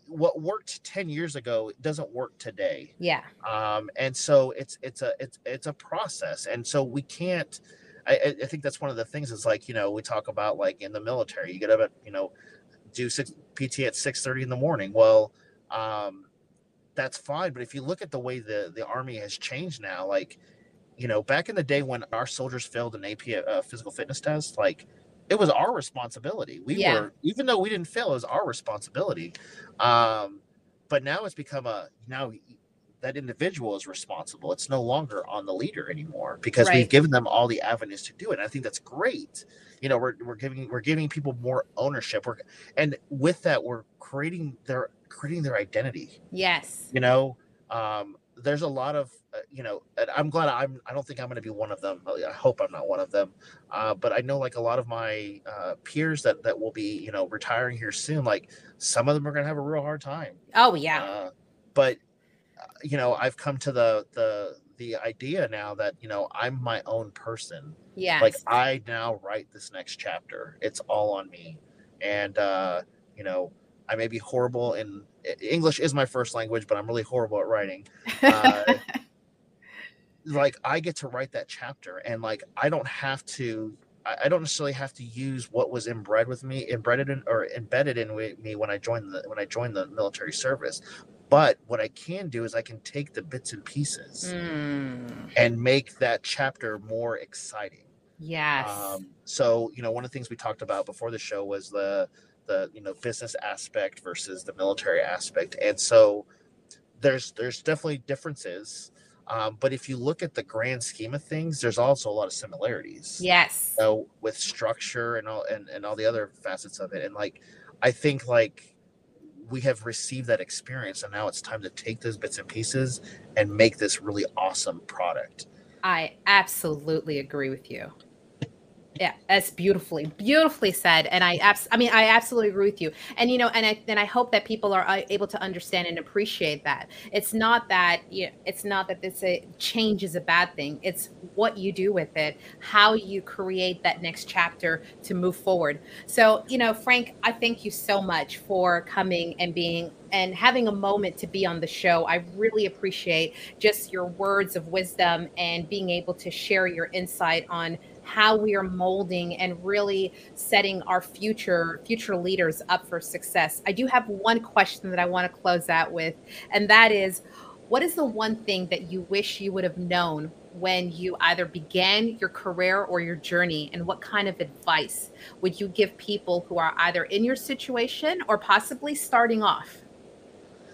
what worked 10 years ago doesn't work today yeah um and so it's it's a it's it's a process and so we can't I, I think that's one of the things is like you know we talk about like in the military you get up at you know do six pt at 6 30 in the morning well um that's fine but if you look at the way the the army has changed now like you know back in the day when our soldiers failed an ap uh, physical fitness test like it was our responsibility. We yeah. were, even though we didn't fail, it was our responsibility. Um, but now it's become a now that individual is responsible. It's no longer on the leader anymore because right. we've given them all the avenues to do it. And I think that's great. You know, we're, we're giving we're giving people more ownership. We're and with that, we're creating their creating their identity. Yes. You know, um, there's a lot of uh, you know i'm glad i'm i don't think i'm going to be one of them. I hope i'm not one of them. Uh, but i know like a lot of my uh, peers that that will be you know retiring here soon like some of them are going to have a real hard time. Oh yeah. Uh, but uh, you know i've come to the the the idea now that you know i'm my own person. Yeah like i now write this next chapter. It's all on me. And uh you know i may be horrible in English is my first language, but I'm really horrible at writing. Uh, like I get to write that chapter, and like I don't have to. I don't necessarily have to use what was inbred with me, embedded in or embedded in me when I joined the when I joined the military service. But what I can do is I can take the bits and pieces mm. and make that chapter more exciting. Yes. Um, so you know, one of the things we talked about before the show was the the you know business aspect versus the military aspect. And so there's there's definitely differences. Um, but if you look at the grand scheme of things there's also a lot of similarities. Yes. Know, with structure and all and, and all the other facets of it. And like i think like we have received that experience and now it's time to take those bits and pieces and make this really awesome product. I absolutely agree with you yeah, that's beautifully, beautifully said. And I, abs- I mean, I absolutely agree with you. And you know, and I, and I hope that people are uh, able to understand and appreciate that. It's not that, you know, it's not that this a change is a bad thing. It's what you do with it, how you create that next chapter to move forward. So, you know, Frank, I thank you so much for coming and being and having a moment to be on the show. I really appreciate just your words of wisdom and being able to share your insight on how we are molding and really setting our future future leaders up for success. I do have one question that I want to close out with, and that is what is the one thing that you wish you would have known when you either began your career or your journey and what kind of advice would you give people who are either in your situation or possibly starting off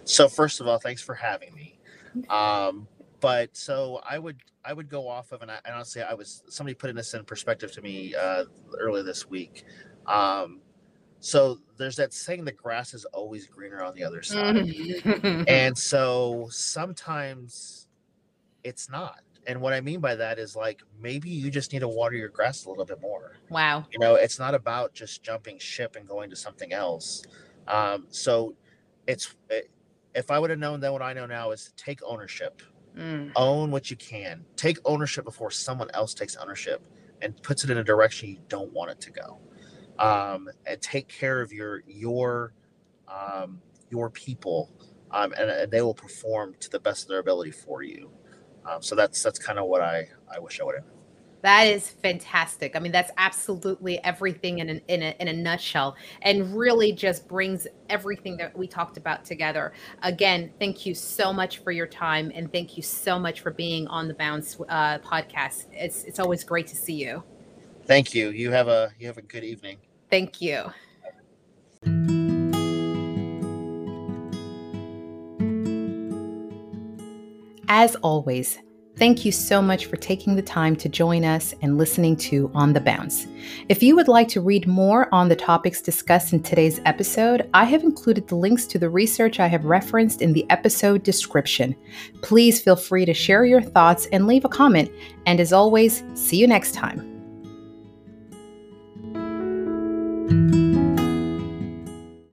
so first of all thanks for having me um, but so I would I would go off of and, I, and honestly I was somebody putting this in perspective to me uh, earlier this week. Um, so there's that saying the grass is always greener on the other side, mm-hmm. and so sometimes it's not. And what I mean by that is like maybe you just need to water your grass a little bit more. Wow. You know, it's not about just jumping ship and going to something else. Um, so it's it, if I would have known then what I know now is take ownership. Mm. Own what you can. Take ownership before someone else takes ownership and puts it in a direction you don't want it to go. Um, and take care of your your um, your people, um, and, and they will perform to the best of their ability for you. Um, so that's that's kind of what I I wish I would have. That is fantastic. I mean, that's absolutely everything in, an, in, a, in a nutshell and really just brings everything that we talked about together. Again, thank you so much for your time and thank you so much for being on the Bounce uh, podcast. It's, it's always great to see you. Thank you. You have a you have a good evening. Thank you. As always, Thank you so much for taking the time to join us and listening to On the Bounce. If you would like to read more on the topics discussed in today's episode, I have included the links to the research I have referenced in the episode description. Please feel free to share your thoughts and leave a comment. And as always, see you next time.